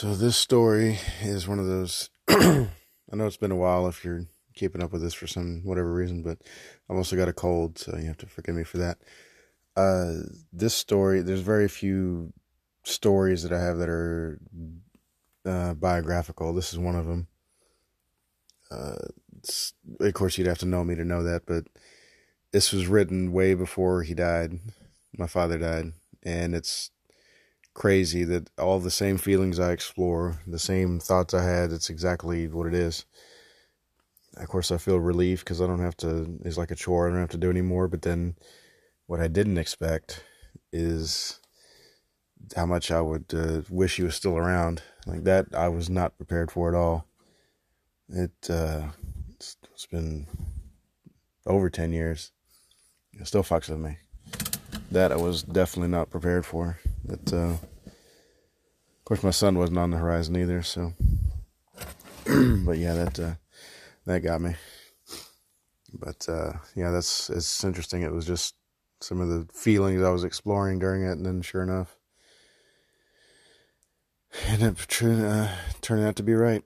So this story is one of those. I know it's been a while if you're keeping up with this for some whatever reason, but I've also got a cold, so you have to forgive me for that. Uh, this story, there's very few stories that I have that are uh, biographical. This is one of them. Uh, of course, you'd have to know me to know that, but this was written way before he died. My father died, and it's crazy that all the same feelings I explore, the same thoughts I had, it's exactly what it is. Of course, I feel relief because I don't have to, it's like a chore, I don't have to do anymore. But then what I didn't expect is how much I would uh, wish he was still around. Like that, I was not prepared for at all. It, uh, it's, it's been over 10 years. It still fucks with me. That I was definitely not prepared for. That, uh, course, my son wasn't on the horizon either. So, but yeah, that uh, that got me. But uh, yeah, that's it's interesting. It was just some of the feelings I was exploring during it, and then sure enough, it up uh, turning out to be right.